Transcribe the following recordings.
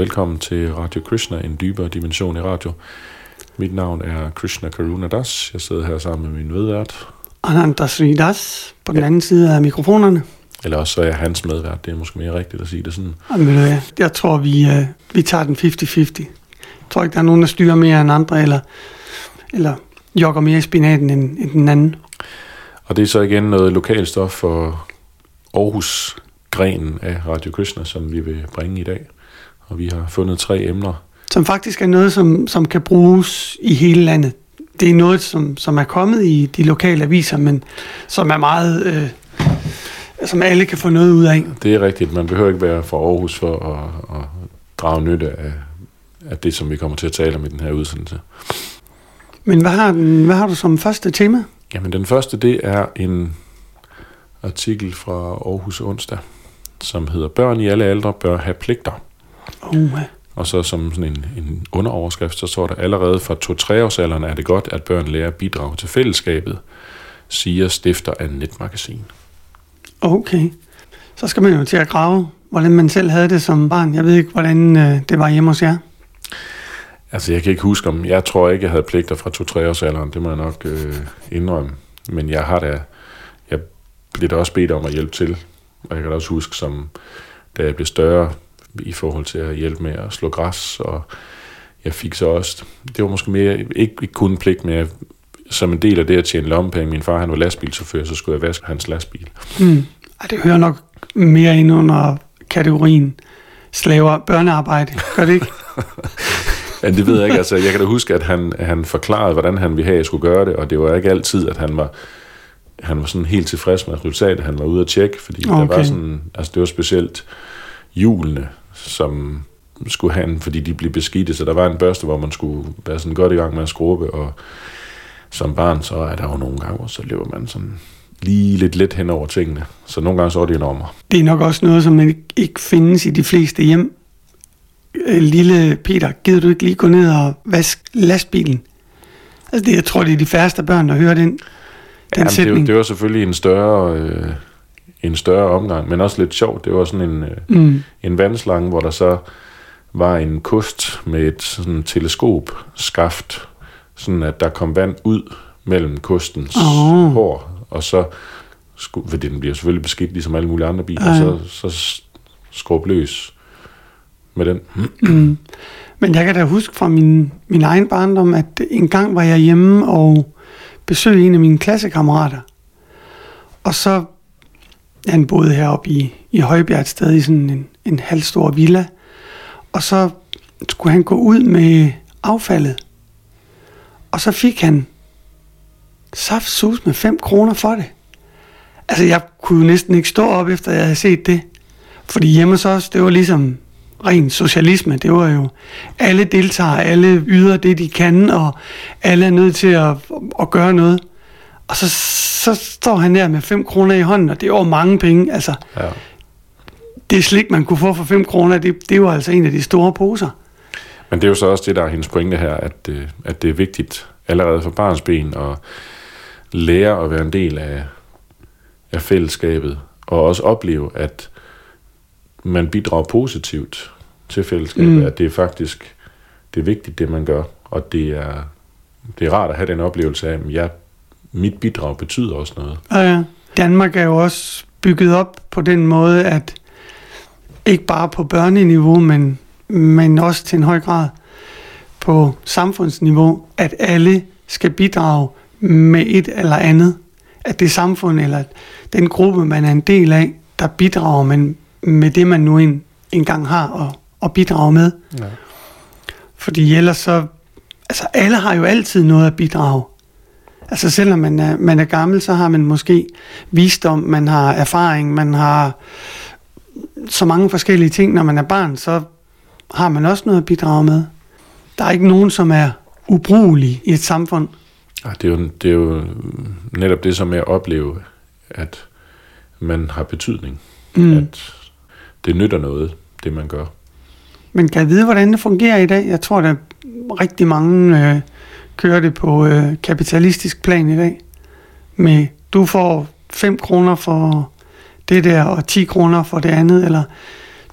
Velkommen til Radio Krishna, en dybere dimension i radio. Mit navn er Krishna Karuna Das. Jeg sidder her sammen med min medvært. Ananda Das på den anden side af mikrofonerne. Eller også så er jeg hans medvært. Det er måske mere rigtigt at sige det sådan. Jamen, hvad, Jeg tror, vi, øh, vi tager den 50-50. Jeg tror ikke, der er nogen, der styrer mere end andre, eller, eller jogger mere i spinaten end, end den anden. Og det er så igen noget lokalstof for Aarhus grenen af Radio Krishna, som vi vil bringe i dag. Og vi har fundet tre emner. Som faktisk er noget, som, som kan bruges i hele landet. Det er noget, som, som er kommet i de lokale aviser, men som er meget... Øh, som alle kan få noget ud af. Det er rigtigt. Man behøver ikke være fra Aarhus for at, at drage nytte af, af det, som vi kommer til at tale om i den her udsendelse. Men hvad har, den, hvad har du som første tema? Jamen, den første, det er en artikel fra Aarhus onsdag, som hedder Børn i alle aldre bør have pligter. Uh, Og så som sådan en, en underoverskrift, så står der allerede fra 2-3 årsalderen er det godt, at børn lærer at bidrage til fællesskabet, siger stifter af Netmagasin. okay. Så skal man jo til at grave, hvordan man selv havde det som barn. Jeg ved ikke, hvordan øh, det var hjemme hos jer. Altså, jeg kan ikke huske om, jeg tror ikke, jeg havde pligter fra 2-3 årsalderen, det må jeg nok øh, indrømme. Men jeg har da, jeg blev da også bedt om at hjælpe til. Og jeg kan da også huske, som da jeg blev større i forhold til at hjælpe med at slå græs, og jeg fik så også, det var måske mere, ikke, ikke kun pligt, men jeg, som en del af det at tjene lommepenge. Min far, han var lastbilchauffør, så skulle jeg vaske hans lastbil. Hmm. Ej, det hører nok mere ind under kategorien slaver, børnearbejde. Gør det ikke? Men det ved jeg ikke. Altså, jeg kan da huske, at han, han forklarede, hvordan han ville have, at jeg skulle gøre det, og det var ikke altid, at han var, han var sådan helt tilfreds med resultatet. Han var ude at tjekke, fordi okay. der var sådan, altså det var specielt hjulene, som skulle han, fordi de blev beskidte, så der var en børste, hvor man skulle være sådan godt i gang med at skrubbe, og som barn, så er der jo nogle gange, hvor så lever man sådan lige lidt let hen over tingene. Så nogle gange så er det enormer. Det er nok også noget, som ikke, ikke findes i de fleste hjem. Øh, Lille Peter, gider du ikke lige gå ned og vaske lastbilen? Altså det, jeg tror, det er de færreste børn, der hører den, den Jamen, det, sætning. var- det var selvfølgelig en større, øh, en større omgang, men også lidt sjovt. Det var sådan en, øh, Mm. en vandslange, hvor der så var en kost med et sådan teleskop skaft, sådan at der kom vand ud mellem kostens oh. hår, og så skulle, fordi den bliver selvfølgelig beskidt ligesom alle mulige andre biler, Ja. så, så skrub løs med den. Mm. Men jeg kan da huske fra min, min egen barndom, at en gang var jeg hjemme og besøgte en af mine klassekammerater. Og så, han boede heroppe i, i Højbjerg et sted i sådan en, en halvstor villa. Og så skulle han gå ud med affaldet. Og så fik han saftsus med 5 kroner for det. Altså, jeg kunne næsten ikke stå op, efter jeg havde set det. Fordi hjemme så også, det var ligesom ren socialisme. Det var jo, alle deltager, alle yder det, de kan, og alle er nødt til at, at gøre noget. Og så, så står han der med 5 kroner i hånden, og det er jo mange penge. Altså, Ja. det slik, man kunne få for 5 kroner, det, det var altså en af de store poser. Men det er jo så også det, der er hendes pointe her, at, øh, at det er vigtigt allerede fra barns ben at lære at være en del af, af fællesskabet, og også opleve, at man bidrager positivt til fællesskabet, mm. at det er faktisk det er vigtigt, det man gør, og det er, det er rart at have den oplevelse af, at jeg, mit bidrag betyder også noget. Og ja, Danmark er jo også bygget op på den måde, at ikke bare på børneniveau, men, men også til en høj grad på samfundsniveau, at alle skal bidrage med et eller andet. At det samfund eller den gruppe, man er en del af, der bidrager man med det, man nu en, engang har at, at bidrage med. Ja. Fordi ellers så... Altså, alle har jo altid noget at bidrage. Altså, selvom man er, man er gammel, så har man måske visdom, man har erfaring, man har så mange forskellige ting. Når man er barn, så har man også noget at bidrage med. Der er ikke nogen, som er ubrugelig i et samfund. Ja, det, er jo, det er jo netop det, som er at opleve, at man har betydning. Mm. At det nytter noget, det man gør. Men kan jeg vide, hvordan det fungerer i dag? Jeg tror, der er rigtig mange øh, kører det på øh, kapitalistisk plan i dag. Med, du får 5 kroner for det der, og 10 kroner for det andet, eller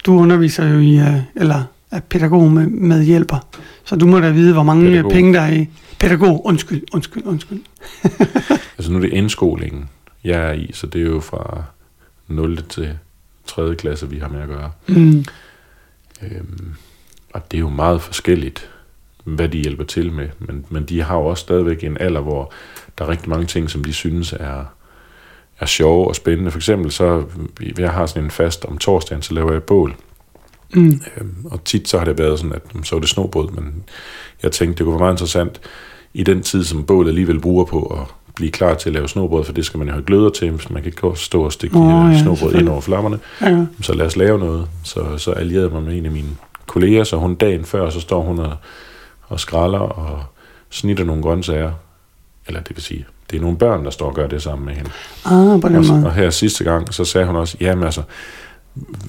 du underviser jo i, øh, eller er pædagog med, med hjælper, så du må da vide, hvor mange Pædagog. penge der er i. Pædagog, undskyld, undskyld, undskyld. Altså nu er det indskolingen, jeg er i, så det er jo fra 0. til 3. klasse, vi har med at gøre. Mm. Øhm, og det er jo meget forskelligt, hvad de hjælper til med. Men, men de har jo også stadigvæk en alder, hvor der er rigtig mange ting, som de synes er, er sjove og spændende. For eksempel så, jeg har sådan en fast om torsdagen, så laver jeg bål. Mm. Øhm, og tit så har det været sådan, at så var det snobrød, men jeg tænkte, det kunne være meget interessant i den tid, som bålet alligevel bruger på at blive klar til at lave snobrød, for det skal man jo have gløder til, så man kan ikke stå og stikke oh, ja, snobrød ind over flammerne. Ja. Så lad os lave noget. Så, så allierede jeg mig med en af mine kolleger, så hun dagen før, så står hun og, og skralder og snitter nogle grøntsager. Eller det vil sige, det er nogle børn, der står og gør det sammen med hende. Ah, på den Og, måde. og her sidste gang, så sagde hun også, jamen altså,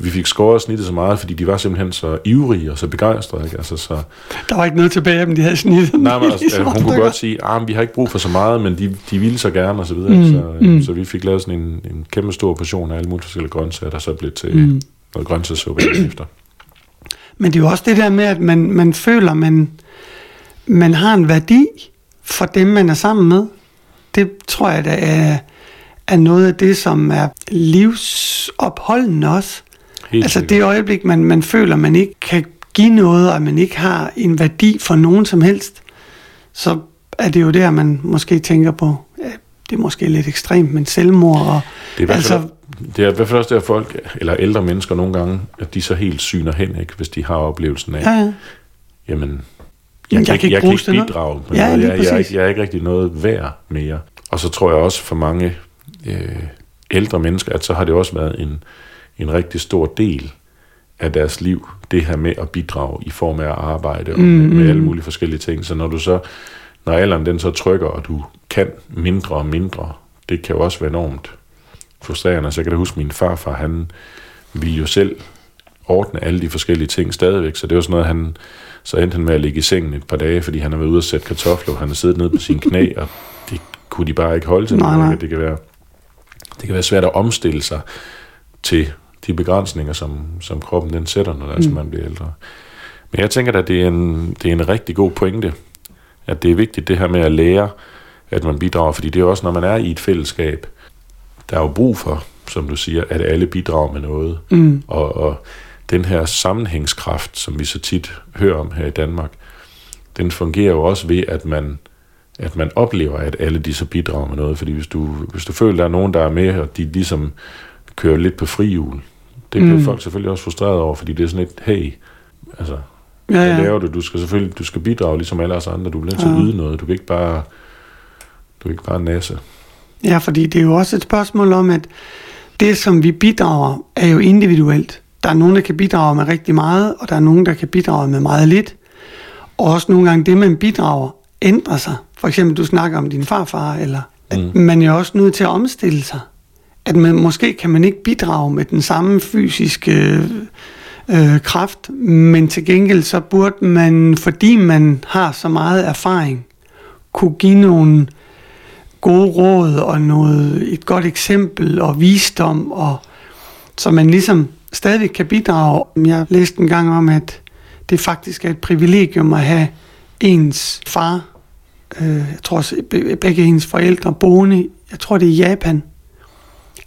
vi fik skåret og snittet så meget, fordi de var simpelthen så ivrige og så begejstrede. Ikke? Altså, så, Der var ikke noget tilbage af dem, de havde snittet. nej, men, altså, små hun kunne godt sige, at vi har ikke brug for så meget, men de, de ville så gerne og så videre. Mm, så, mm. mm. så vi fik lavet sådan en, en kæmpe stor portion af alle mulige forskellige grøntsager, der så blev til mm. noget grøntsagssuppe efter. Men det er jo også det der med, at man, man føler, man, man har en værdi for dem, man er sammen med. Det tror jeg, der er, er noget af det, som er livsopholdende også. Helt altså det øjeblik, man, man føler, man ikke kan give noget, og man ikke har en værdi for nogen som helst, så er det jo der, man måske tænker på, ja, det er måske lidt ekstremt, men selvmord og... Det er, hvert fald, altså, det er i hvert fald også der folk, eller ældre mennesker nogle gange, at de så helt syner hen, ikke, hvis de har oplevelsen af, ja, ja. jamen, Jeg kan ikke jeg kan ikke til noget. bidrage med Ja, noget. Jeg, jeg, ikke, jeg er ikke rigtig noget værd mere. Og så tror jeg også for mange øh, ældre mennesker, at så har det også været en, en rigtig stor del af deres liv, det her med at bidrage i form af at arbejde og med, Mm, med mm. alle mulige forskellige ting. Så når du så, når alderen den så trykker, og du kan mindre og mindre, det kan jo også være enormt frustrerende. Så jeg kan da huske, min farfar, han ville jo selv ordne alle de forskellige ting stadigvæk, så det var sådan noget, han, så endte han med at ligge i sengen et par dage, fordi han har været ude og sætte kartofler, og han har siddet nede på sine knæ, og det kunne de bare ikke holde til. Nej, nej. Det kan være, det kan være svært at omstille sig til de begrænsninger, som, som kroppen den sætter, når altså, Mm. man bliver ældre. Men jeg tænker at det er, en, det er en rigtig god pointe, at det er vigtigt det her med at lære, at man bidrager, fordi det er også, når man er i et fællesskab, der er jo brug for, som du siger, at alle bidrager med noget. Mm, Og, og den her sammenhængskraft, som vi så tit hører om her i Danmark, den fungerer jo også ved, at man, at man oplever, at alle de så bidrager med noget. Fordi hvis du, hvis du føler, at der er nogen, der er med, og de ligesom kører lidt på frihjul, det bliver Mm. folk selvfølgelig også frustreret over, fordi det er sådan et, hey, altså, ja, hvad ja. laver du? Du skal selvfølgelig du skal bidrage ligesom alle os andre. Du bliver nødt til at Ja. yde noget. Du kan ikke bare, du kan ikke bare nasse. Ja, fordi det er jo også et spørgsmål om, at det, som vi bidrager, er jo individuelt. Der er nogen, der kan bidrage med rigtig meget, og der er nogen, der kan bidrage med meget lidt. Og også nogle gange det, man bidrager, ændrer sig. For eksempel, du snakker om din farfar, eller at Mm. man er også nødt til at omstille sig. At man, måske kan man ikke bidrage med den samme fysiske øh, kraft, men til gengæld så burde man, fordi man har så meget erfaring, kunne give nogle gode råd og noget, et godt eksempel og visdom, og, så man ligesom stadig kan bidrage. Jeg læste en gang om, at det faktisk er et privilegium at have ens far, øh, jeg tror også be- begge ens forældre boende, jeg tror det er i Japan,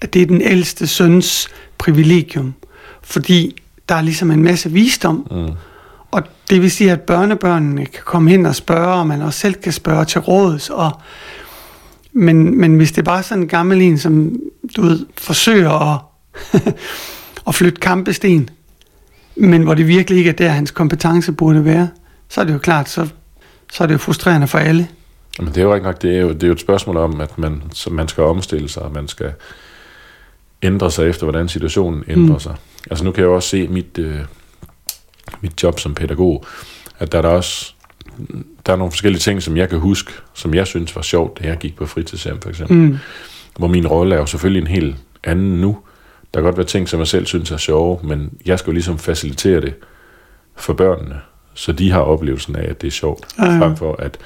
at det er den ældste søns privilegium, fordi der er ligesom en masse visdom, Mm. og det vil sige, at børnebørnene kan komme hen og spørge, og man også selv kan spørge til råds. Og, men, men hvis det er bare sådan en gammel en, som du ved, forsøger at, at flytte kampesten, men hvor det virkelig ikke er der, hans kompetence burde være, så er det jo klart, så, så er det jo frustrerende for alle. Men det er jo ikke nok, det er jo, det er jo et spørgsmål om, at man, så man skal omstille sig, og man skal ændre sig efter, hvordan situationen ændrer Mm. sig. Altså nu kan jeg jo også se mit, øh, mit job som pædagog, at der er der også der er nogle forskellige ting, som jeg kan huske, som jeg synes var sjovt, da jeg gik på fritidshjem for eksempel. Mm. Hvor min rolle er jo selvfølgelig en helt anden nu. Der kan godt være ting, som jeg selv synes er sjove, men jeg skal jo ligesom facilitere det for børnene, så de har oplevelsen af, at det er sjovt, Ja, ja. frem for at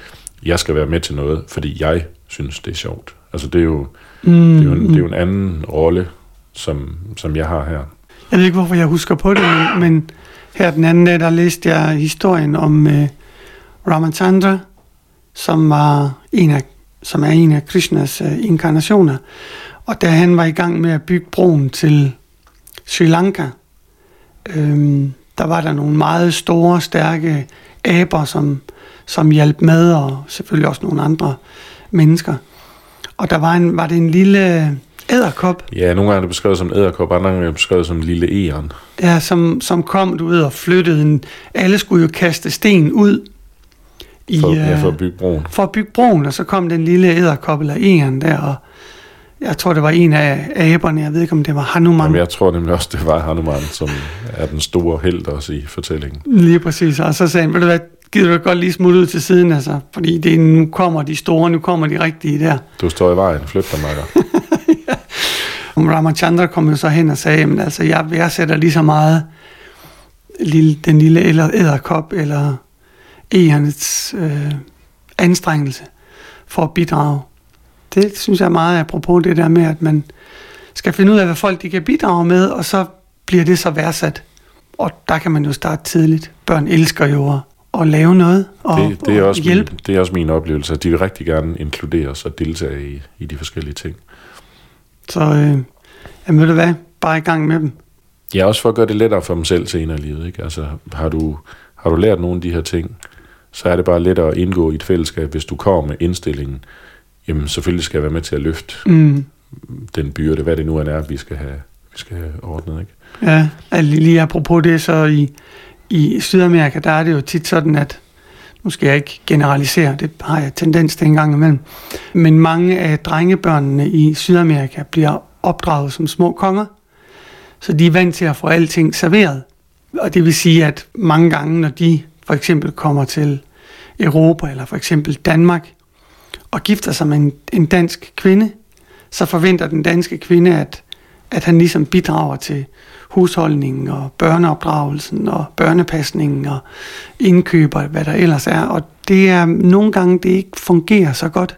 jeg skal være med til noget, fordi jeg synes, det er sjovt. Altså det er jo, Mm. det er jo, en, det er jo en anden rolle, som, som jeg har her. Jeg ved ikke, hvorfor jeg husker på det, men, men her den anden dag, der læste jeg historien om øh, Ramachandra, som, var en af, som er en af Krishnas øh, inkarnationer. Og da han var i gang med at bygge broen til Sri Lanka, øh, der var der nogle meget store, stærke aber, som, som hjalp med, og selvfølgelig også nogle andre mennesker. Og der var, en, var det en lille æderkop, Ja, nogle gange er det beskrevet som æderkop, andre gange er det beskrevet som lille æren. ja, som, som kom, du ved, og flyttede en... Alle skulle jo kaste sten ud i, For, ja, for øh, at bygge broen. for at bygge broen, og så kom den lille æderkop eller egern der, og jeg tror, det var en af aberne, jeg ved ikke, om det var Hanuman. Jamen, jeg tror nemlig også, det var Hanuman, som er den store held også i fortællingen. Lige præcis, og så sagde han, ved du hvad, gider du godt lige smutte ud til siden, altså, fordi det nu kommer de store, nu kommer de rigtige der. Du står i vejen, flyt dig, makker. Og Ramachandra kom jo så hen og sagde, jamen altså, jeg værdsætter lige så meget lille, den lille eller æderkop eller egernes øh, anstrengelse for at bidrage. Det synes jeg er meget apropos det der med, at man skal finde ud af, hvad folk de kan bidrage med, og så bliver det så værdsat. Og der kan man jo starte tidligt. Børn elsker jo at, at lave noget og, Det, det, er og også hjælpe. min, det er også min oplevelse, at de vil rigtig gerne inkluderes og deltage i, i de forskellige ting. Så øh, jamen, ved du hvad, bare i gang med dem. Ja, også for at gøre det lettere for dem selv senere i livet. Ikke? Altså, har, du, har du lært nogle af de her ting, så er det bare lettere at indgå i et fællesskab, hvis du kommer med indstillingen. Jamen, selvfølgelig skal jeg være med til at løfte Mm. den byrde, hvad det nu end er, vi skal have, vi skal have ordnet. Ikke? Ja, altså lige apropos det, så i, i Sydamerika, der er det jo tit sådan, at nu skal jeg ikke generalisere, det har jeg tendens til en gang imellem, men mange af drengebørnene i Sydamerika bliver opdraget som små konger, så de er vant til at få alting serveret. Og det vil sige, at mange gange, når de for eksempel kommer til Europa, eller for eksempel Danmark, og gifter sig med en, en dansk kvinde, så forventer den danske kvinde, at, at han ligesom bidrager til husholdningen og børneopdragelsen og børnepasningen og indkøb og hvad der ellers er. Og det er nogle gange, det ikke fungerer så godt.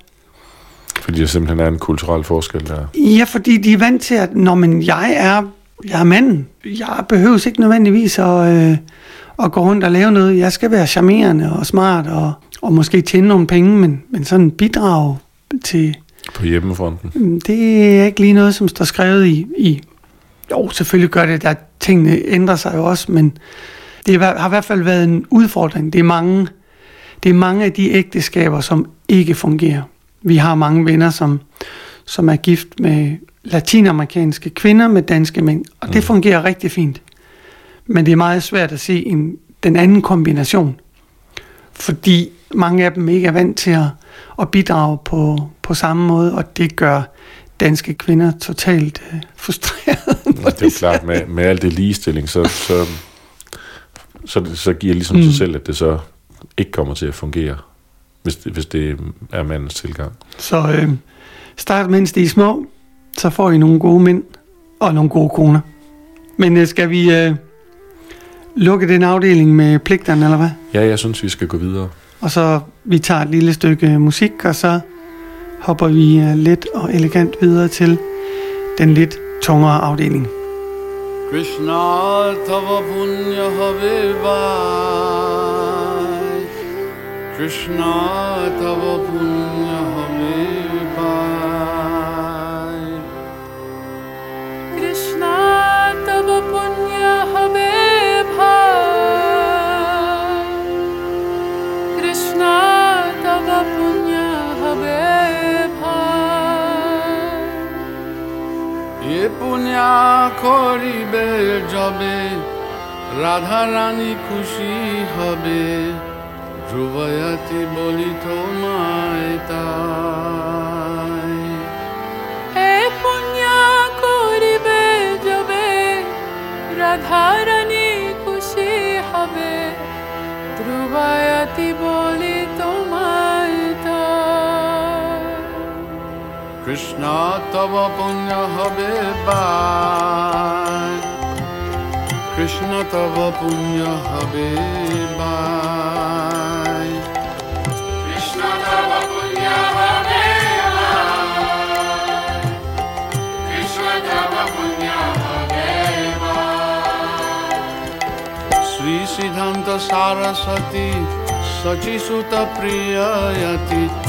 Fordi der simpelthen er en kulturel forskel der. Ja, fordi de er vant til, at når man, jeg er, jeg er manden, jeg behøves ikke nødvendigvis at, øh, at gå rundt og lave noget. Jeg skal være charmerende og smart og, og måske tjene nogle penge, men, men sådan bidrag til, På hjemmefronten. Mm, Det er ikke lige noget, som står skrevet i... i jo, selvfølgelig gør det, at tingene ændrer sig jo også, men det har i hvert fald været en udfordring. Det er mange, det er mange af de ægteskaber, som ikke fungerer. Vi har mange venner, som, som er gift med latinamerikanske kvinder med danske mænd, og det Mm. fungerer rigtig fint. Men det er meget svært at se en, den anden kombination, fordi mange af dem ikke er vant til at, at bidrage på, på samme måde, og det gør danske kvinder totalt øh, frustreret. Det er jo klart, med, med alt det ligestilling, så, så, så, så giver ligesom. Mm. sig selv, at det så ikke kommer til at fungere, hvis det, hvis det er mandens tilgang. Så øh, start mens de er små, så får I nogle gode mænd og nogle gode koner. Men øh, skal vi øh, lukke den afdeling med pligterne, eller hvad? Ja, jeg synes, vi skal gå videre og så vi tager et lille stykke musik, og så hopper vi øh, let og elegant videre til den lidt tungere afdeling. Krishna tava punya havivai Krishna tava punya havivai Krishna tava punya এ পুণ্য করিবে যবে, রাধা রানী খুশি হবে। ধ্রুবয়াতি বলি তোমায় তাই। হে পুণ্য করিবে যবে রাধারানী খুশি হবে। ধ্রুবায়াতি বলি তোমায় कृष्ण तव पुण्य हवे श्रीसिद्धान्त सारस्वती सचीसुत प्रियति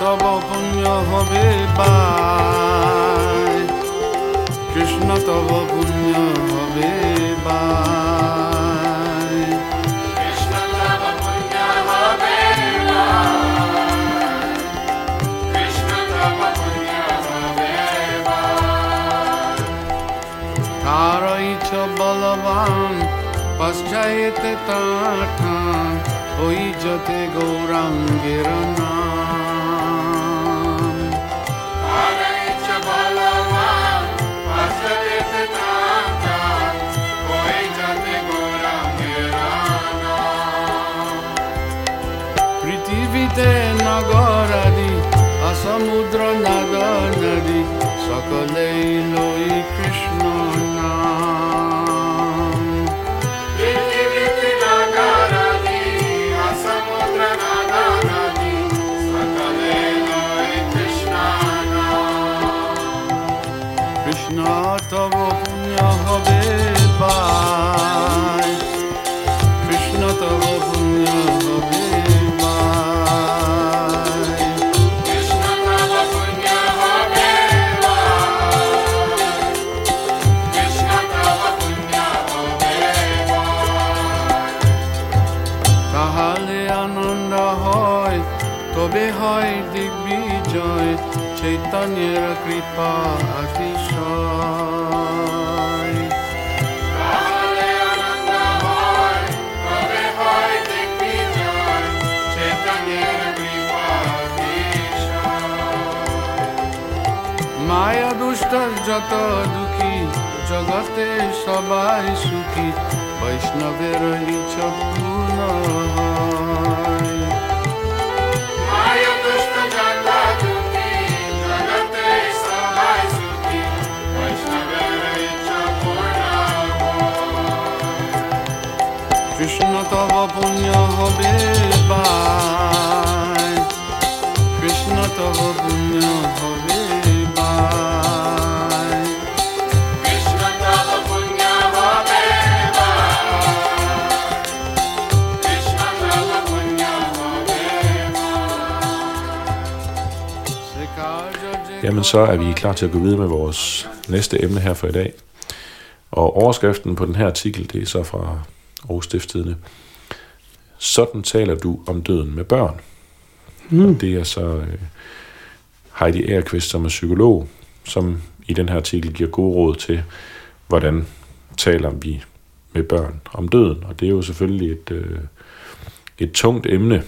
তব পুণ্য হবে বা কৃষ্ণ তব পুণ্য হবে বা বলবান পশ্চায়েতে তাঠা ওই যতে গৌরাঙ্গের না chocolate. Chaitanya Kripa মায়া দুষ্ট যত দুঃখী জগতে সবাই সুখী বৈষ্ণবের ইচ্ছা পূর্ণ কৃষ্ণ তব পুণ্য হবে বাই কৃষ্ণ তব পুণ্য হবে by Krishna Tava Punya Habe Krishna Tava Punya Habe Se karjo Jamen så er vi klar til at gå videre med vores næste emne her for i dag. Og overskriften på den her artikel, det er så fra Aarhus Stiftstidende. Sådan taler du om døden med børn. Mm. Og det er så øh, Heidi Erqvist, som er psykolog, som i den her artikel giver gode råd til, hvordan taler vi med børn om døden. Og det er jo selvfølgelig et, øh, et tungt emne,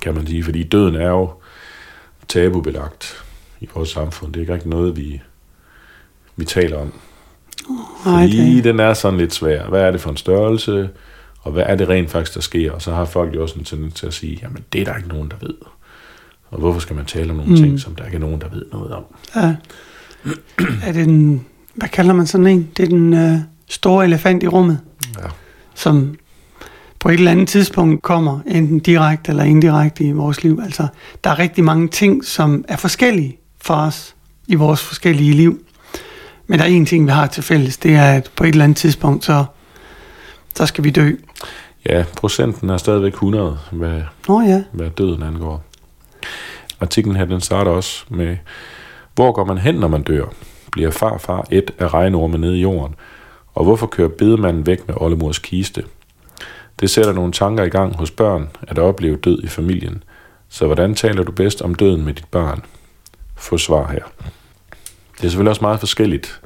kan man sige, fordi døden er jo tabubelagt i vores samfund. Det er ikke rigtig noget, vi, vi taler om. Fordi det, den er sådan lidt svær. Hvad er det for en størrelse? Og hvad er det rent faktisk, der sker? Og så har folk jo også en tendens til at sige, jamen det er der ikke nogen, der ved. Og hvorfor skal man tale om nogle mm. ting, som der ikke er nogen, der ved noget om? ja. er det den, hvad kalder man sådan en? Det er den øh, store elefant i rummet, Ja. som på et eller andet tidspunkt kommer, enten direkte eller indirekte i vores liv. Altså, der er rigtig mange ting, som er forskellige for os i vores forskellige liv. Men der er en ting, vi har til fælles, det er, at på et eller andet tidspunkt, så, så skal vi dø. ja, procenten er stadigvæk 100, hvad, Nå ja, hvad døden angår. Artiklen her, den starter også med, hvor går man hen, når man dør? Bliver farfar et af regnorme nede i jorden? Og hvorfor kører bedemanden væk med oldemors kiste? Det sætter nogle tanker i gang hos børn at opleve død i familien. Så hvordan taler du bedst om døden med dit barn? Få svar her. Det er selvfølgelig også meget forskelligt,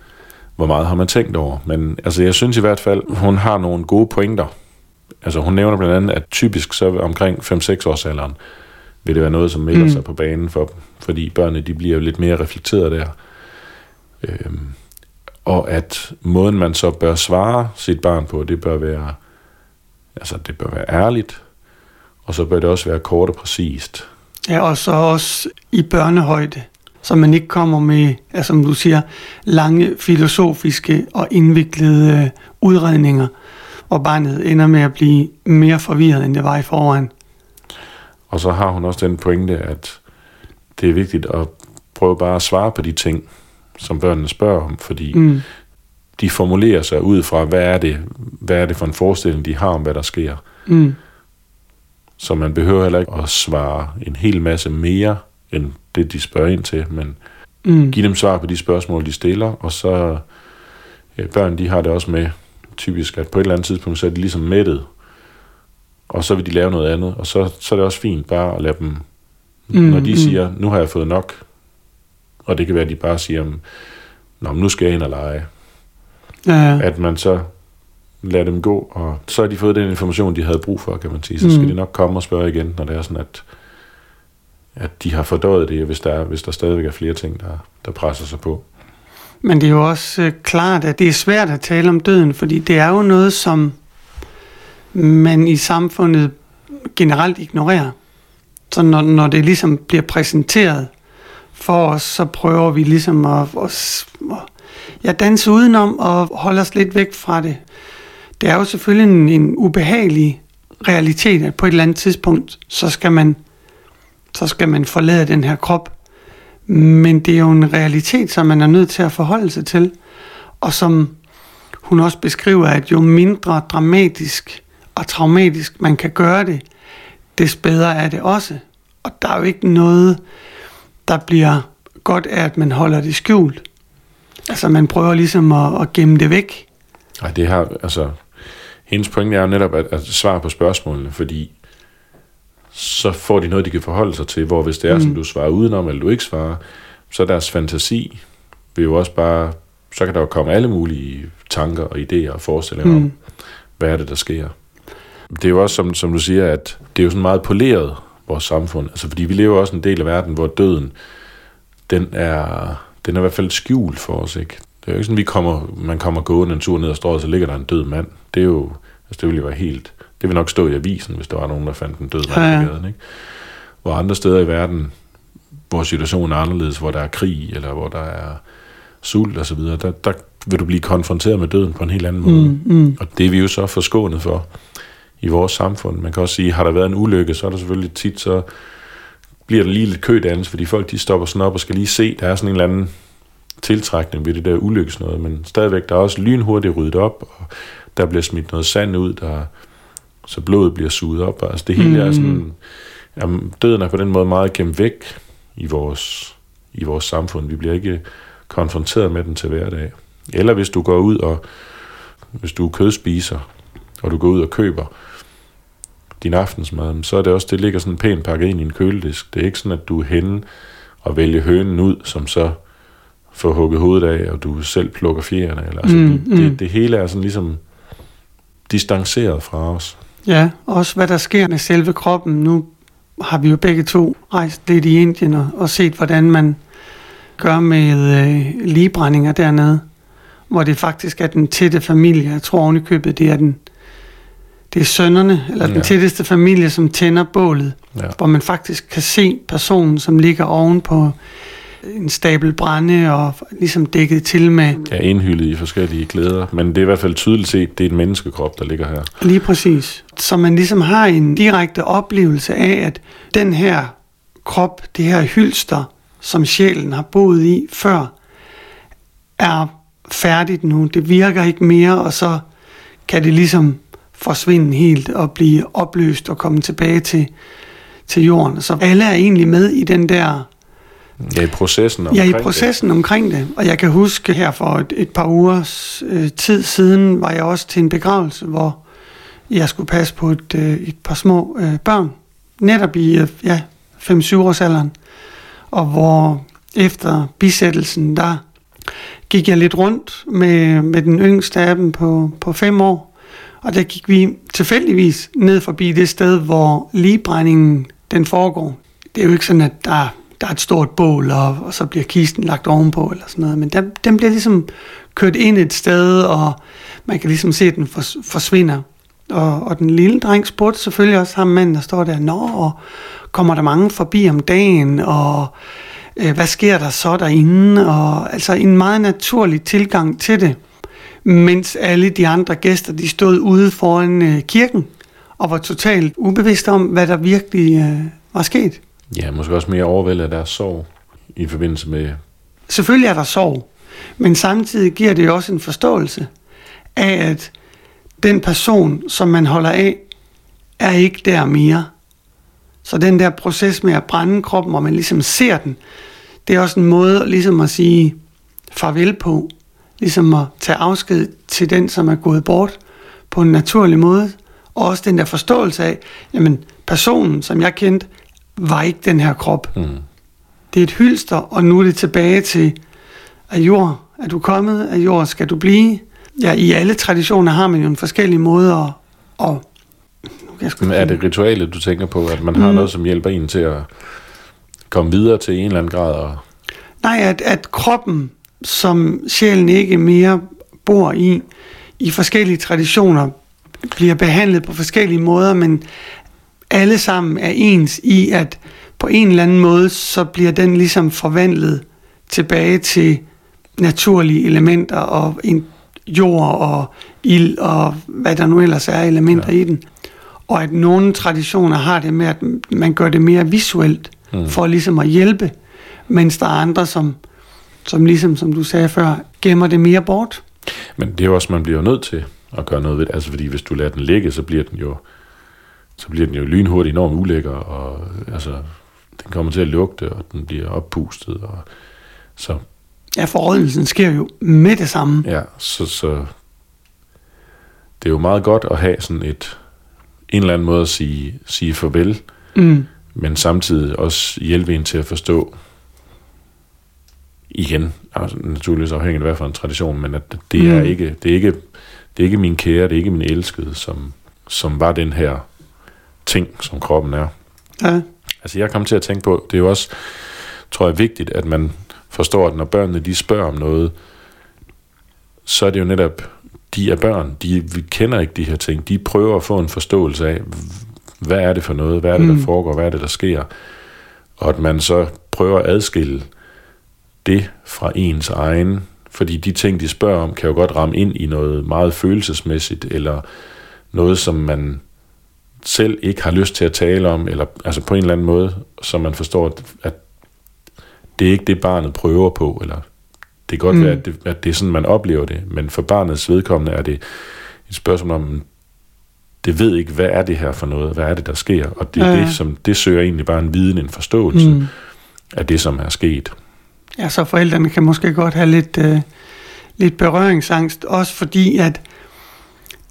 hvor meget har man tænkt over. Men altså, jeg synes i hvert fald, hun har nogle gode pointer. Altså, hun nævner blandt andet, at typisk så omkring 5-6 års alderen, vil det være noget, som melder Mm. sig på banen for dem, fordi børnene de bliver jo lidt mere reflekteret der. Øhm, og at måden, man så bør svare sit barn på, det bør være, altså det bør være ærligt, og så bør det også være kort og præcist. Ja, og så også i børnehøjde, så man ikke kommer med, ja, som du siger, lange filosofiske og indviklede øh, udredninger, hvor barnet ender med at blive mere forvirret, end det var i forvejen. Og så har hun også den pointe, at det er vigtigt at prøve bare at svare på de ting, som børnene spørger om, fordi. Mm. de formulerer sig ud fra, hvad er, det, hvad er det for en forestilling, de har om, hvad der sker. Mm. Så man behøver heller ikke at svare en hel masse mere, end det, de spørger ind til, men Mm. give dem svar på de spørgsmål, de stiller, og så ja, børn, de har det også med typisk, at på et eller andet tidspunkt, så er de ligesom mættet, og så vil de lave noget andet, og så, så er det også fint bare at lade dem, Mm, når de mm. siger, nu har jeg fået nok, og det kan være, at de bare siger, Nå, men nu skal jeg ind og lege, Ja, at man så lader dem gå, og så har de fået den information, de havde brug for, kan man sige. Så skal Mm. de nok komme og spørge igen, når det er sådan, at, at de har fordøjet det, hvis der, hvis der stadigvæk er flere ting, der, der presser sig på. Men det er jo også øh, klart, at det er svært at tale om døden, fordi det er jo noget, som man i samfundet generelt ignorerer. Så når, når det ligesom bliver præsenteret for os, så prøver vi ligesom at, at, at ja, danse udenom og holde os lidt væk fra det. Det er jo selvfølgelig en, en ubehagelig realitet, at på et eller andet tidspunkt, så skal man, så skal man forlade den her krop. Men det er jo en realitet, som man er nødt til at forholde sig til. Og som hun også beskriver, at jo mindre dramatisk og traumatisk man kan gøre det, des bedre er det også. Og der er jo ikke noget, der bliver godt af, at man holder det skjult. Altså man prøver ligesom at, at gemme det væk. Nej, det har, altså, hendes pointe er jo netop at, at svare på spørgsmålene, fordi så får de noget, de kan forholde sig til, hvor hvis det er, mm. som du svarer udenom, eller du ikke svarer, så er deres fantasi vil jo også bare, så kan der jo komme alle mulige tanker og idéer og forestillinger mm. om, hvad er det, der sker. Det er jo også, som, som du siger, at det er jo sådan meget poleret, vores samfund. Altså, fordi vi lever også en del af verden, hvor døden, den er, den er i hvert fald skjult for os, ikke? Det er jo ikke sådan, vi kommer, man kommer gående en tur ned ad strået, og så ligger der en død mand. Det er jo, altså det ville jo være helt, det vil nok stå i avisen, hvis der var nogen, der fandt en død Ja, ja. på gaden, ikke? Hvor andre steder i verden, hvor situationen er anderledes, hvor der er krig, eller hvor der er sult og så videre, der, der vil du blive konfronteret med døden på en helt anden måde. Mm, mm. Og det er vi jo så forskånet for i vores samfund. Man kan også sige, har der været en ulykke, så er der selvfølgelig tit, så bliver der lige lidt kødans, fordi folk de stopper sådan op og skal lige se, der er sådan en eller anden tiltrækning ved det der ulykkesnøde, men stadigvæk, der er også lynhurtigt ryddet op, og der bliver smidt noget sand ud, der, så blodet bliver suget op. Altså det hele mm. er sådan, jamen, døden er på den måde meget gemt væk i vores, i vores samfund. Vi bliver ikke konfronteret med den til hverdag. Eller hvis du går ud og, hvis du er kødspiser, og du går ud og køber din aftensmad, så er det også, det ligger sådan pænt pakket ind i en køledisk. Det er ikke sådan, at du er henne og vælger hønen ud, som så får hugget hovedet af, og du selv plukker fjerne. Eller, altså, Mm, mm, mm. det, det hele er sådan ligesom distanceret fra os. Ja, også hvad der sker med selve kroppen. Nu har vi jo begge to rejst lidt i Indien og, og set, hvordan man gør med øh, ligebrændinger dernede, hvor det faktisk er den tætte familie. Jeg tror købet, det er den det er sønnerne, eller den Ja. tætteste familie, som tænder bålet, Ja. hvor man faktisk kan se personen, som ligger oven på en stabel brænde og ligesom dækket til med er indhyllet i forskellige klæder, men det er i hvert fald tydeligt set, det er en menneskekrop, der ligger her. Lige præcis. Så man ligesom har en direkte oplevelse af, at den her krop, det her hylster, som sjælen har boet i før, er færdigt nu. Det virker ikke mere, og så kan det ligesom forsvinde helt og blive opløst og komme tilbage til, til jorden. Så alle er egentlig med i den der Ja, i processen Ja, omkring i processen det. omkring det. Og jeg kan huske her for et, et par ugers øh, tid siden, var jeg også til en begravelse, hvor jeg skulle passe på et, øh, et par små øh, børn. Netop i øh, ja, 5-7 års alderen. Og hvor efter bisættelsen, der gik jeg lidt rundt med, med den yngste af dem på, på 5 år. Og der gik vi tilfældigvis ned forbi det sted, hvor ligebrændingen den foregår. det er jo ikke sådan, at der, der er et stort bål, og, og så bliver kisten lagt ovenpå, eller sådan noget. Men der, den bliver ligesom kørt ind et sted, og man kan ligesom se, at den fors, forsvinder. Og, og den lille dreng spurgte selvfølgelig også ham manden, der står der, Nå, og kommer der mange forbi om dagen, og øh, hvad sker der så derinde? Og altså en meget naturlig tilgang til det, mens alle de andre gæster, de stod ude foran øh, kirken, og var totalt ubevidste om, hvad der virkelig øh, var sket. Ja, måske også mere overvældet af deres sorg i forbindelse med... Selvfølgelig er der sorg, men samtidig giver det jo også en forståelse af, at den person, som man holder af, er ikke der mere. Så den der proces med at brænde kroppen, hvor man ligesom ser den, det er også en måde ligesom at sige farvel på. Ligesom at tage afsked til den, som er gået bort på en naturlig måde. Og også den der forståelse af, jamen personen, som jeg kendte, var ikke den her krop. Mm. Det er et hylster, og nu er det tilbage til, at jord er du kommet, af jord skal du blive. Ja, i alle traditioner har man jo en forskellig måde at... at jeg Men er det ritualet, du tænker på, at man har Mm. noget, som hjælper en til at komme videre til en eller anden grad? Og... Nej, at, at kroppen, som sjælen ikke mere bor i, i forskellige traditioner, bliver behandlet på forskellige måder, men alle sammen er ens i, at på en eller anden måde, så bliver den ligesom forvandlet tilbage til naturlige elementer og en jord og ild og hvad der nu ellers er elementer ja. i den. Og at nogle traditioner har det med, at man gør det mere visuelt, mm. for ligesom at hjælpe, mens der er andre, som, som ligesom, som du sagde før, gemmer det mere bort. Men det er jo også, man bliver nødt til at gøre noget ved det. Altså fordi hvis du lader den ligge, så bliver den jo så bliver den jo lynhurtigt enormt ulækker, og altså, den kommer til at lugte, og den bliver oppustet, og så, Ja, forrådelsen sker jo med det samme. ja, så, så det er jo meget godt at have sådan et, en eller anden måde at sige, sige farvel, Mm. men samtidig også hjælpe en til at forstå, igen, altså naturligvis afhængigt af hvad for en tradition, men at det mm. er ikke, det er ikke, det er ikke min kære, det er ikke min elskede, som, som var den her ting, som kroppen er. Ja. Altså jeg kom til at tænke på, det er jo også, tror jeg, vigtigt, at man forstår, at når børnene de spørger om noget, så er det jo netop, de er børn, de, vi kender ikke de her ting, de prøver at få en forståelse af, hvad er det for noget, hvad er det, der Mm. foregår, hvad er det, der sker, og at man så prøver at adskille det fra ens egen, fordi de ting, de spørger om, kan jo godt ramme ind i noget meget følelsesmæssigt, eller noget, som man selv ikke har lyst til at tale om, eller altså på en eller anden måde, så man forstår, at, at det er ikke det, barnet prøver på, eller det kan godt Mm. være, at det, at det er sådan, man oplever det, men for barnets vedkommende er det et spørgsmål om, det ved ikke, hvad er det her for noget, hvad er det, der sker, og det, er Ja, det, som, det søger egentlig bare en viden, en forståelse. Mm. af det, som er sket. Ja, så forældrene kan måske godt have lidt, øh, lidt berøringsangst, også fordi, at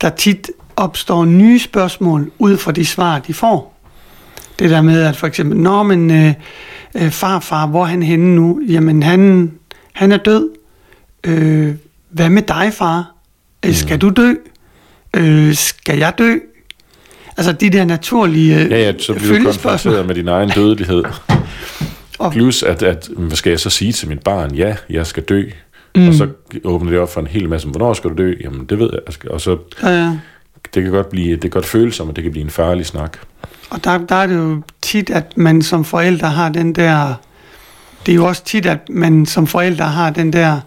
der tit opstår nye spørgsmål ud fra de svar, de får. Det der med, at for eksempel, Nå, men øh, øh, farfar, hvor er han henne nu? Jamen, han, han er død. Øh, hvad med dig, far? Øh, skal du dø? Øh, skal jeg dø? Altså de der naturlige øh, Ja, ja, så bliver du konfronteret med din egen dødelighed. Og- Plus, at, at, hvad skal jeg så sige til mit barn? Ja, jeg skal dø. Mm. Og så åbner det op for en hel masse, hvornår skal du dø? Jamen, det ved jeg. Og så, Ja, ja. Det kan godt blive, det kan godt føles som, at det kan blive en farlig snak. Og der, der er det jo tit, at man som forældre har den der... Det er jo også tit, at man som forældre har den der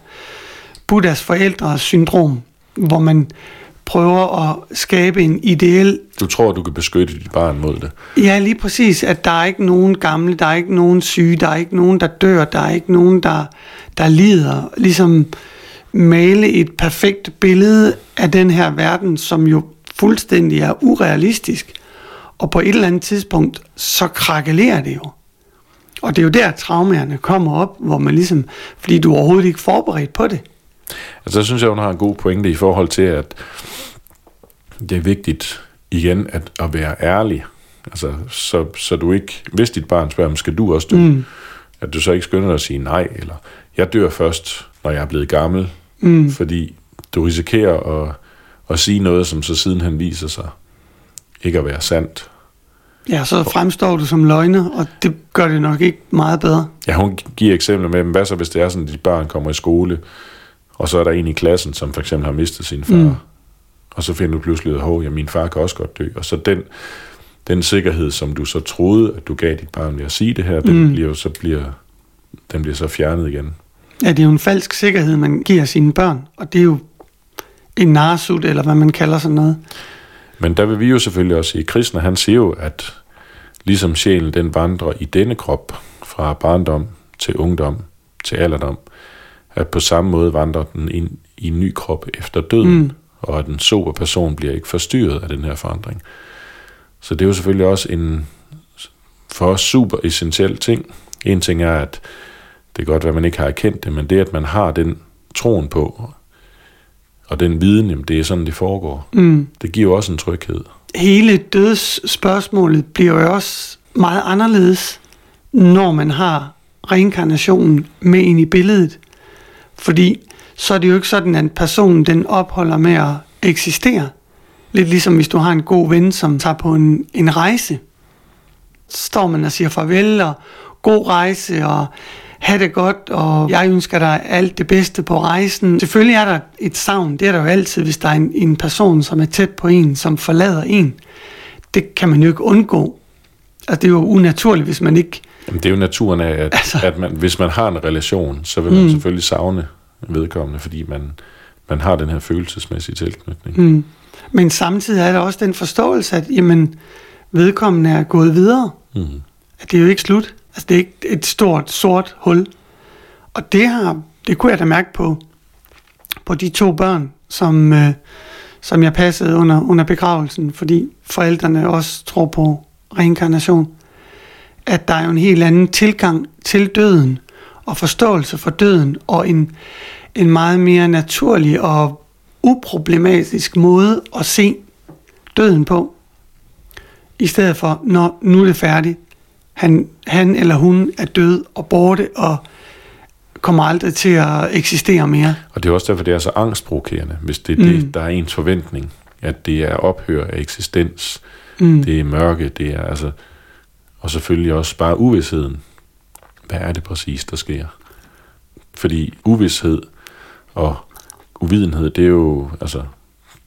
Buddhas forældres syndrom, hvor man prøver at skabe en ideel... Du tror, du kan beskytte dit barn mod det. Ja, lige præcis, at der er ikke nogen gamle, der er ikke nogen syge, der er ikke nogen, der dør, der er ikke nogen, der, der lider. Ligesom male et perfekt billede af den her verden, som jo fuldstændig er urealistisk. Og på et eller andet tidspunkt, så krakelerer det jo. Og det er jo der, traumaerne kommer op, hvor man ligesom, fordi du er overhovedet ikke forberedt på det. Altså, så synes jeg, hun har en god pointe i forhold til, at det er vigtigt igen at, at være ærlig. Altså, så, så du ikke, hvis dit barn spørger, "Men skal du også dø? Mm. At du så ikke skynder dig at sige nej, eller jeg dør først, når jeg er blevet gammel. Mm. Fordi du risikerer at, at sige noget, som så sidenhen viser sig ikke at være sandt. Ja, så fremstår du som løgner, og det gør det nok ikke meget bedre. Ja, hun giver eksempler med, hvad så hvis det er sådan, at de børn kommer i skole, og så er der en i klassen, som for eksempel har mistet sin far, mm. og så finder du pludselig ud af, at min far kan også godt dø. Og så den, den sikkerhed, som du så troede, at du gav dit barn ved at sige det her, den, Mm. bliver jo så bliver, den bliver så fjernet igen. Ja, det er jo en falsk sikkerhed, man giver sine børn, og det er jo en narsut, eller hvad man kalder sådan noget. Men der vil vi jo selvfølgelig også sige, Krishna han siger jo, at ligesom sjælen den vandrer i denne krop, fra barndom til ungdom til alderdom, at på samme måde vandrer den ind i en ny krop efter døden, Mm. og at den sober person bliver ikke forstyrret af den her forandring. Så det er jo selvfølgelig også en for os super essentiel ting. En ting er, at det er godt, at man ikke har erkendt det, men det, at man har den troen på, og den viden, jamen, det er sådan, det foregår. Mm. Det giver også en tryghed. Hele dødsspørgsmålet bliver jo også meget anderledes, når man har reinkarnationen med ind i billedet. Fordi så er det jo ikke sådan, at personen den opholder med at eksistere. Lidt ligesom hvis du har en god ven, som tager på en, en rejse. Så står man og siger farvel og god rejse og have det godt, og jeg ønsker dig alt det bedste på rejsen. Selvfølgelig er der et savn, det er der jo altid, hvis der er en, en person, som er tæt på en, som forlader en. Det kan man jo ikke undgå. Altså, det er jo unaturligt, hvis man ikke... Jamen, det er jo naturen af, at, Altså. at man, hvis man har en relation, så vil man mm. selvfølgelig savne vedkommende, fordi man, man har den her følelsesmæssige tilknytning. Mm. Men samtidig er der også den forståelse, at jamen, vedkommende er gået videre. Mm. At det er jo ikke slut. Altså, det er ikke et stort, sort hul. Og det har, det kunne jeg da mærke på, på de to børn, som, øh, som jeg passede under, under begravelsen, fordi forældrene også tror på reinkarnation. At der er jo en helt anden tilgang til døden, og forståelse for døden, og en, en meget mere naturlig og uproblematisk måde at se døden på. I stedet for, når nu er det færdigt, han, han eller hun er død og borte og kommer aldrig til at eksistere mere. Og det er også derfor, det er så angstprovokerende, hvis det er Mm. det, der er ens forventning, at det er ophør af eksistens, Mm. det er mørke, det er altså, og selvfølgelig også bare uvidsheden. Hvad er det præcis, der sker? Fordi uvidshed og uvidenhed, det er jo, altså,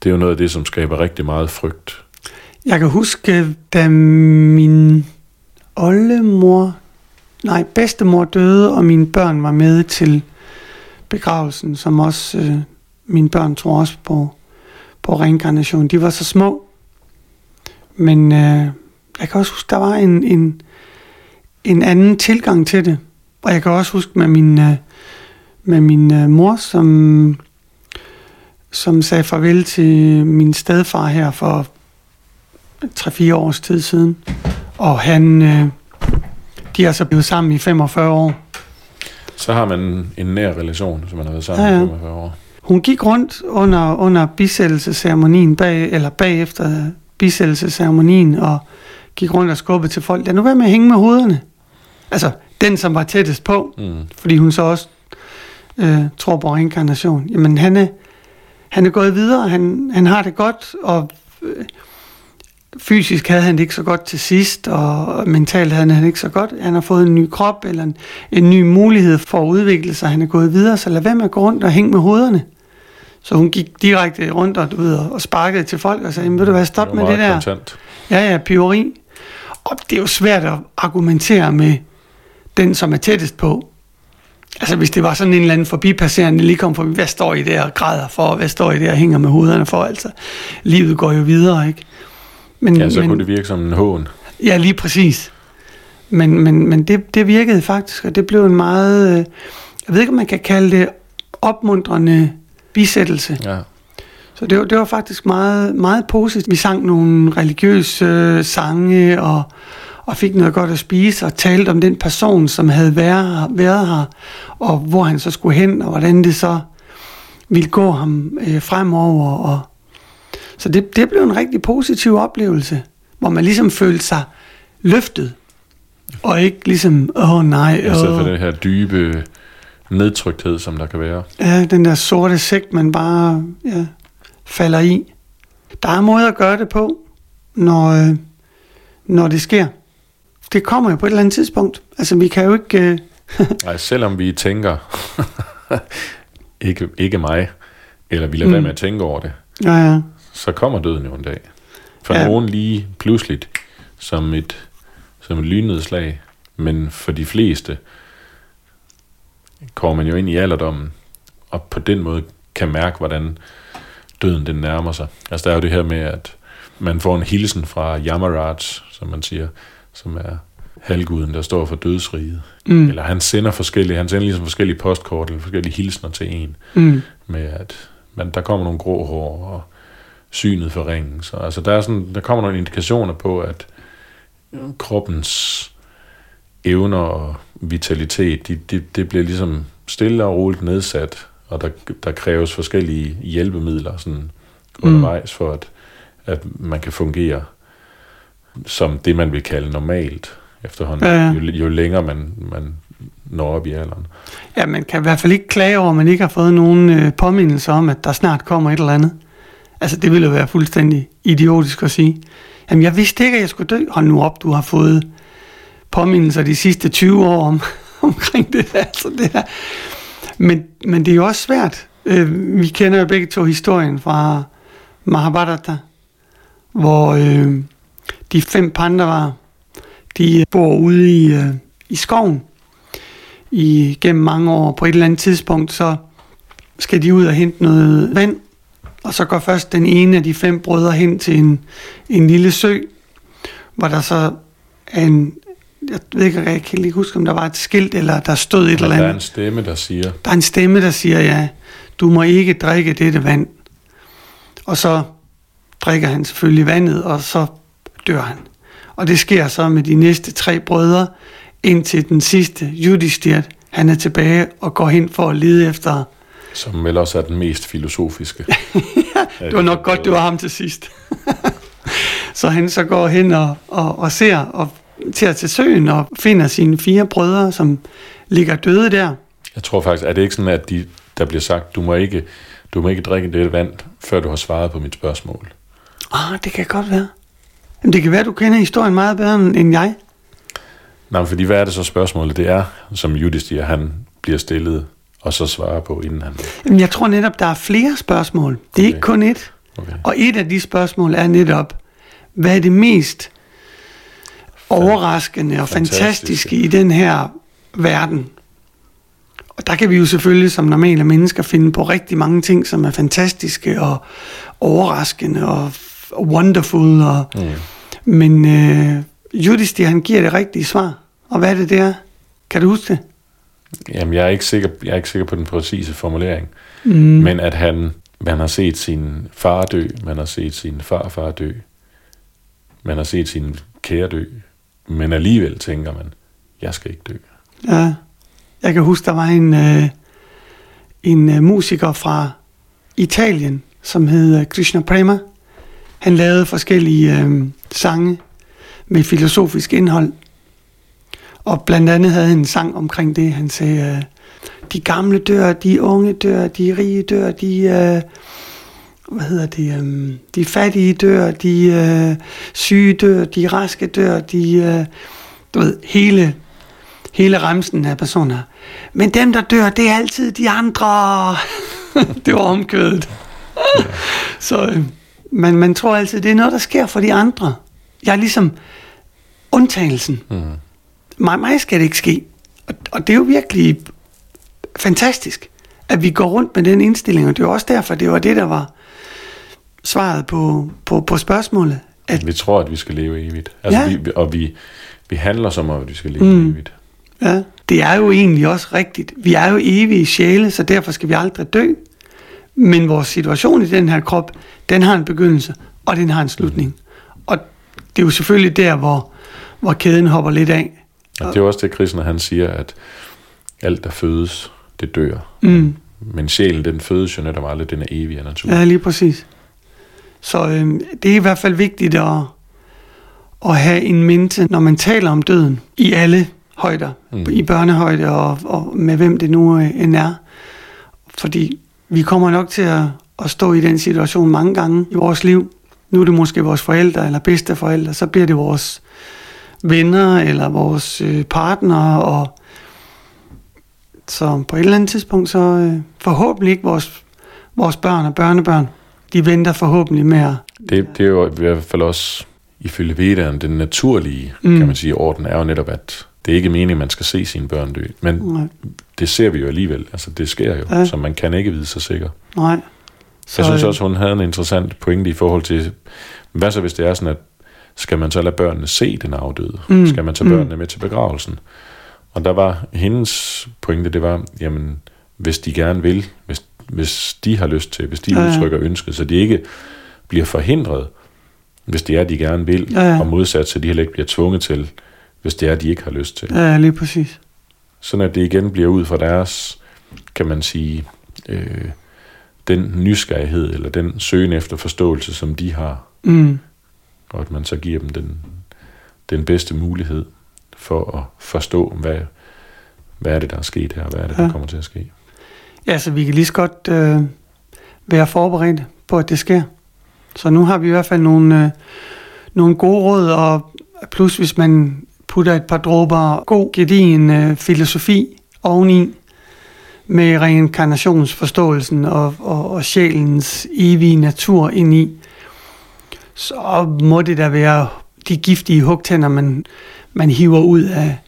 det er jo noget af det, som skaber rigtig meget frygt. Jeg kan huske, da min oldemor, nej, bedstemor døde, og mine børn var med til begravelsen, som også øh, mine børn tror også på, på reinkarnation. De var så små. Men øh, jeg kan også huske, der var en, en, en anden tilgang til det. Og jeg kan også huske med min, øh, med min øh, mor, som, som sagde farvel til min stedfar her for 3-4 års tid siden. Og han, øh, de er så blevet sammen i 45 år. Så har man en nær relation, som man har været sammen Ja, ja, ja. 45 år. Hun gik rundt under, under bisættelsesceremonien, bag, eller bagefter bisættelsesceremonien, og gik rundt og skubbede til folk. Lad nu være med at hænge med hovederne. Altså, den, som var tættest på, Mm. fordi hun så også øh, tror på reinkarnation. Jamen, han er, han er gået videre, han, han har det godt, og øh, fysisk havde han det ikke så godt til sidst, og mentalt havde han det ikke så godt. Han har fået en ny krop, eller en, en ny mulighed for at udvikle sig. Han er gået videre, så lad være med at gå rundt og hænge med hovederne. Så hun gik direkte rundt og, ved, og sparkede til folk og sagde, "Jamen, ved du hvad, stop med det der. Kontant. Ja, ja, piveri. Og det er jo svært at argumentere med den, som er tættest på. Altså hvis det var sådan en eller anden forbipasserende, lige kom forbi, hvad står I der og græder for, hvad står I der og hænger med hovederne for, altså. Livet går jo videre, ikke? Men, Ja, så men, kunne det virke som en hån. Ja, lige præcis. Men, men, men det, det virkede faktisk, og det blev en meget, øh, jeg ved ikke, om man kan kalde det opmuntrende bisættelse. Ja. Så det var, det var faktisk meget, meget positivt. Vi sang nogle religiøse øh, sange og, og fik noget godt at spise og talte om den person, som havde været, været her, og hvor han så skulle hen, og hvordan det så ville gå ham øh, fremover. Og, så det, det blev en rigtig positiv oplevelse, hvor man ligesom følte sig løftet, og ikke ligesom, åh oh, nej, I stedet for den her dybe nedtrykthed, som der kan være. Ja, den der sorte sæk, man bare ja, falder i. Der er måder at gøre det på, når, øh, når det sker. Det kommer jo på et eller andet tidspunkt. Altså, vi kan jo ikke... Øh, Nej, selvom vi tænker, ikke, ikke mig, eller vi lader mm. være Mm. med at tænke over det, ja, ja. Så kommer døden jo en dag. For Ja. nogen lige pludseligt, som et, som et lynnedslag, men for de fleste kommer man jo ind i alderdommen, og på den måde kan mærke, hvordan døden den nærmer sig. Altså der er jo det her med, at man får en hilsen fra Yamaraj, som man siger, som er halvguden, der står for dødsriget. Mm. Eller han sender forskellige, han sender ligesom forskellige postkort, eller forskellige hilsner til en, Mm. med at man, der kommer nogle grå hår, og synet forringes. Så altså der, er sådan, der kommer nogle indikationer på, at kroppens evner og vitalitet, de, de, det bliver ligesom stille og roligt nedsat, og der, der kræves forskellige hjælpemidler sådan undervejs for, at, at man kan fungere som det, man vil kalde normalt efterhånden, Ja, ja. jo, jo længere man, man når op i alderen. Ja, man kan i hvert fald ikke klage over, at man ikke har fået nogen øh, påmindelse om, at der snart kommer et eller andet. Altså, det ville jo være fuldstændig idiotisk at sige. Jamen, jeg vidste ikke, at jeg skulle dø. Hold nu op, du har fået påmindelser de sidste 20 år om, omkring det der. Altså, det her. Men, men det er jo også svært. Øh, vi kender jo begge to historien fra Mahabharata, hvor øh, de fem pandavaer, de øh, bor ude i, øh, i skoven i gennem mange år. På et eller andet tidspunkt, så skal de ud og hente noget vand, og så går først den ene af de fem brødre hen til en, en lille sø, hvor der så er en, jeg ved ikke, jeg kan ikke huske, om der var et skilt, eller der stod et Men eller der er andet. en stemme, der siger, Der er en stemme, der siger, ja, du må ikke drikke dette vand. Og så drikker han selvfølgelig vandet, og så dør han. Og det sker så med de næste tre brødre, indtil den sidste, Judishthirt, han er tilbage og går hen for at lede efter... som vel også er den mest filosofiske. Det var nok godt, det var ham til sidst. så han så går hen og, og, og ser og tager til søen og finder sine fire brødre, som ligger døde der. Jeg tror faktisk, er det ikke sådan, at de, der bliver sagt, du må ikke, du må ikke drikke det vand, før du har svaret på mit spørgsmål. Ah, det kan godt være. Jamen, det kan være, du kender historien meget bedre end jeg. Nej, fordi hvad er det så spørgsmålet? Det er, som Judistia, han bliver stillet, og så svarer på, inden han... Jamen, jeg tror netop, der er flere spørgsmål. Det er Okay. ikke kun et. Okay. Og et af de spørgsmål er netop, hvad er det mest overraskende og Fantastiske. fantastiske i den her verden? Og der kan vi jo selvfølgelig som normale mennesker finde på rigtig mange ting, som er fantastiske og overraskende og og wonderful. Og, Mm. Men øh, Judisthi, han giver det rigtige svar. Og hvad er det der? Kan du huske det? Jamen, jeg er, ikke sikker, jeg er ikke sikker på den præcise formulering, Mm. men at han, man har set sin far dø, man har set sin farfar dø, man har set sin kære dø, men alligevel tænker man, jeg skal ikke dø. Ja. Jeg kan huske, der var en, øh, en øh, musiker fra Italien, som hed øh, Krishna Prema. Han lavede forskellige øh, sange med filosofisk indhold. Og blandt andet havde han en sang omkring det. Han sagde, øh, de gamle dør, de unge dør, de rige dør, de... Øh, hvad hedder det, øh, de fattige dør, de øh, syge dør, de raske dør, de, øh, du ved, hele, hele remsen af personer. Men dem, der dør, det er altid de andre. det var omkvædet. Så øh, man, man tror altid, det er noget, der sker for de andre. Jeg er ligesom undtagelsen. Mm. Mig, mig skal det ikke ske. Og, og det er jo virkelig fantastisk, at vi går rundt med den indstilling, og det er jo også derfor, det var det, der var svaret på, på, på spørgsmålet. At, Vi tror, at vi skal leve evigt. Altså, Ja. vi, og vi, vi handler som om, at vi skal leve Mm. mm. evigt. ja, det er jo egentlig også rigtigt. Vi er jo evige sjæle, så derfor skal vi aldrig dø. Men vores situation i den her krop, den har en begyndelse, og den har en slutning. Og det er jo selvfølgelig der, hvor, hvor kæden hopper lidt af. Og det er jo også det, Krishna han siger, at alt, der fødes, det dør. Mm. Men sjælen, den fødes jo netop aldrig, den er evig af natur. Ja, lige præcis. Så øh, det er i hvert fald vigtigt at, at have en mente, når man taler om døden, i alle højder, mm. Mm. i børnehøjde og, og med hvem det nu øh, end er. Fordi vi kommer nok til at, at stå i den situation mange gange i vores liv, nu er det måske vores forældre eller bedsteforældre, så bliver det vores venner eller vores øh, partnere, og så på et eller andet tidspunkt, så øh, forhåbentlig ikke vores, vores børn og børnebørn, de venter forhåbentlig at... Det, det er jo i hvert fald også, ifølge Vedaen, den naturlige, mm. kan man sige, orden er jo netop, at det er ikke meningen, at man skal se sine børn dø. Men Nej, det ser vi jo alligevel. Altså, det sker jo, Ja. ja. så man kan ikke vide sig sikker. nej. Så, jeg synes øh, også, hun havde en interessant pointe i forhold til, hvad så hvis det er sådan, at skal man så lade børnene se den afdøde? Mm. Skal man tage mm. børnene med til begravelsen? Og der var hendes pointe, det var, jamen, hvis de gerne vil, hvis, hvis de har lyst til, hvis de Ja, ja. udtrykker ønsket, så de ikke bliver forhindret, hvis det er, de gerne vil, Ja, ja. og modsat, så de heller ikke bliver tvunget til, hvis det er, de ikke har lyst til. Ja, lige præcis. Sådan at det igen bliver ud fra deres, kan man sige, øh, den nysgerrighed, eller den søgen efter forståelse, som de har, Mm. Og at man så giver dem den, den bedste mulighed for at forstå, hvad, hvad er det, der er sket her, og hvad er det, der Ja. kommer til at ske. Ja, så vi kan lige så godt øh, være forberedt på, at det sker. Så nu har vi i hvert fald nogle, øh, nogle gode råd, og plus hvis man putter et par dråber god, gedigen øh, filosofi oveni, med reinkarnationsforståelsen og, og, og sjælens evige natur ind i, så må det da være de giftige hugtænder, man, man hiver ud af,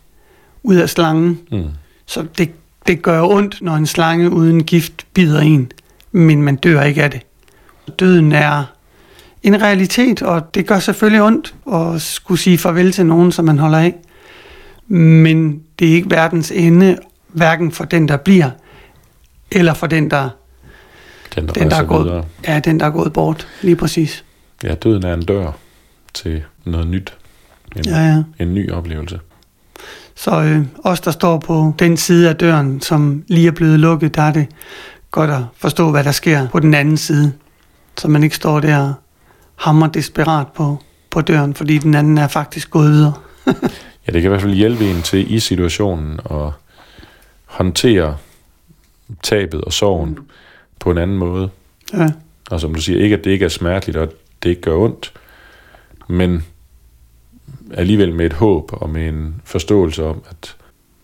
ud af slangen. Mm. Så det, det gør ondt, når en slange uden gift bider en, men man dør ikke af det. Døden er en realitet, og det gør selvfølgelig ondt at skulle sige farvel til nogen, som man holder af. Men det er ikke verdens ende, hverken for den, der bliver, eller for den, der, Den, der, den, der, er, videre. gået, ja, den, der er gået bort. Lige præcis. Ja, døden er en dør til noget nyt. En, Ja, ja. en ny oplevelse. Så øh, os, der står på den side af døren, som lige er blevet lukket, der er det godt at forstå, hvad der sker på den anden side. Så man ikke står der og hammer desperat på, på døren, fordi den anden er faktisk gået videre. Ja, det kan i hvert fald hjælpe en til i situationen at håndtere tabet og sorgen på en anden måde. Ja, Og som du siger, ikke at det ikke er smerteligt, og det ikke gør ondt, men alligevel med et håb og med en forståelse om, at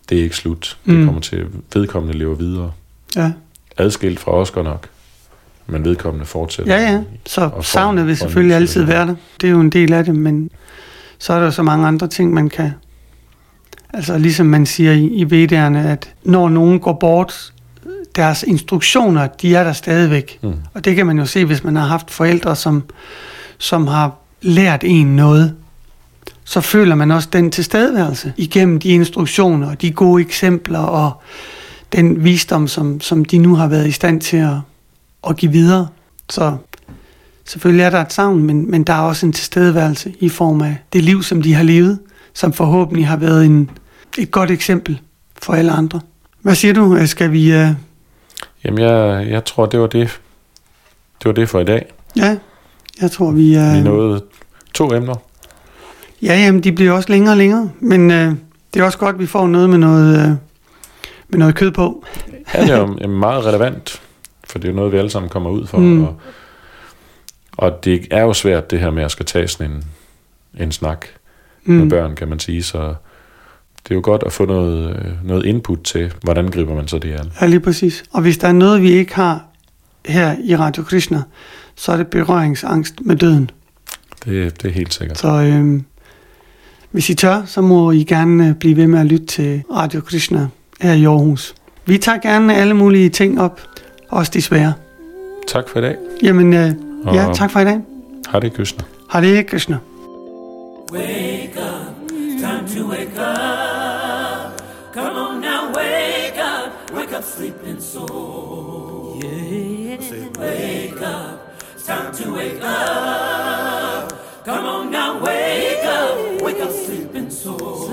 det er ikke slut. Det Mm. kommer til, vedkommende lever videre. ja, Adskilt fra os godt nok, men vedkommende fortsætter. ja, ja. Så savnet vil selvfølgelig altid være der. Det er jo en del af det, men så er der så mange andre ting, man kan... Altså ligesom man siger i, i vedderne, at når nogen går bort, deres instruktioner, de er der stadigvæk. Mm. Og det kan man jo se, hvis man har haft forældre, som, som har lært en noget. Så føler man også den tilstedeværelse igennem de instruktioner, og de gode eksempler og den visdom, som, som de nu har været i stand til at, at give videre. Så selvfølgelig er der et savn, men, men der er også en tilstedeværelse i form af det liv, som de har levet, som forhåbentlig har været en, et godt eksempel for alle andre. Hvad siger du? Skal vi... Jamen, jeg, jeg tror, det var det. Det var det for i dag. ja, jeg tror, vi... Uh, Vi nåede to emner. Ja, jamen, de bliver også længere og længere, men øh, det er også godt, at vi får noget med noget, øh, med noget kød på. Ja, det er jo meget relevant, for det er jo noget, vi alle sammen kommer ud for. Mm. Og, og det er jo svært, det her med at skal tage sådan en, en snak mm. med børn, kan man sige. Så det er jo godt at få noget, øh, noget input til, hvordan griber man så det an. Ja, lige præcis. Og hvis der er noget, vi ikke har her i Radio Krishna, så er det berøringsangst med døden. Det, det er helt sikkert. Så øh, hvis I tør, så må I gerne øh, blive ved med at lytte til Radio Krishna her i Aarhus. Vi tager gerne alle mulige ting op, også de svære. Tak for i dag. Jamen, øh, ja, tak for i dag. Har det Krishna. Hare Krishna. Time time to wake up. Come on now, wake up. Wake up, sleeping soul.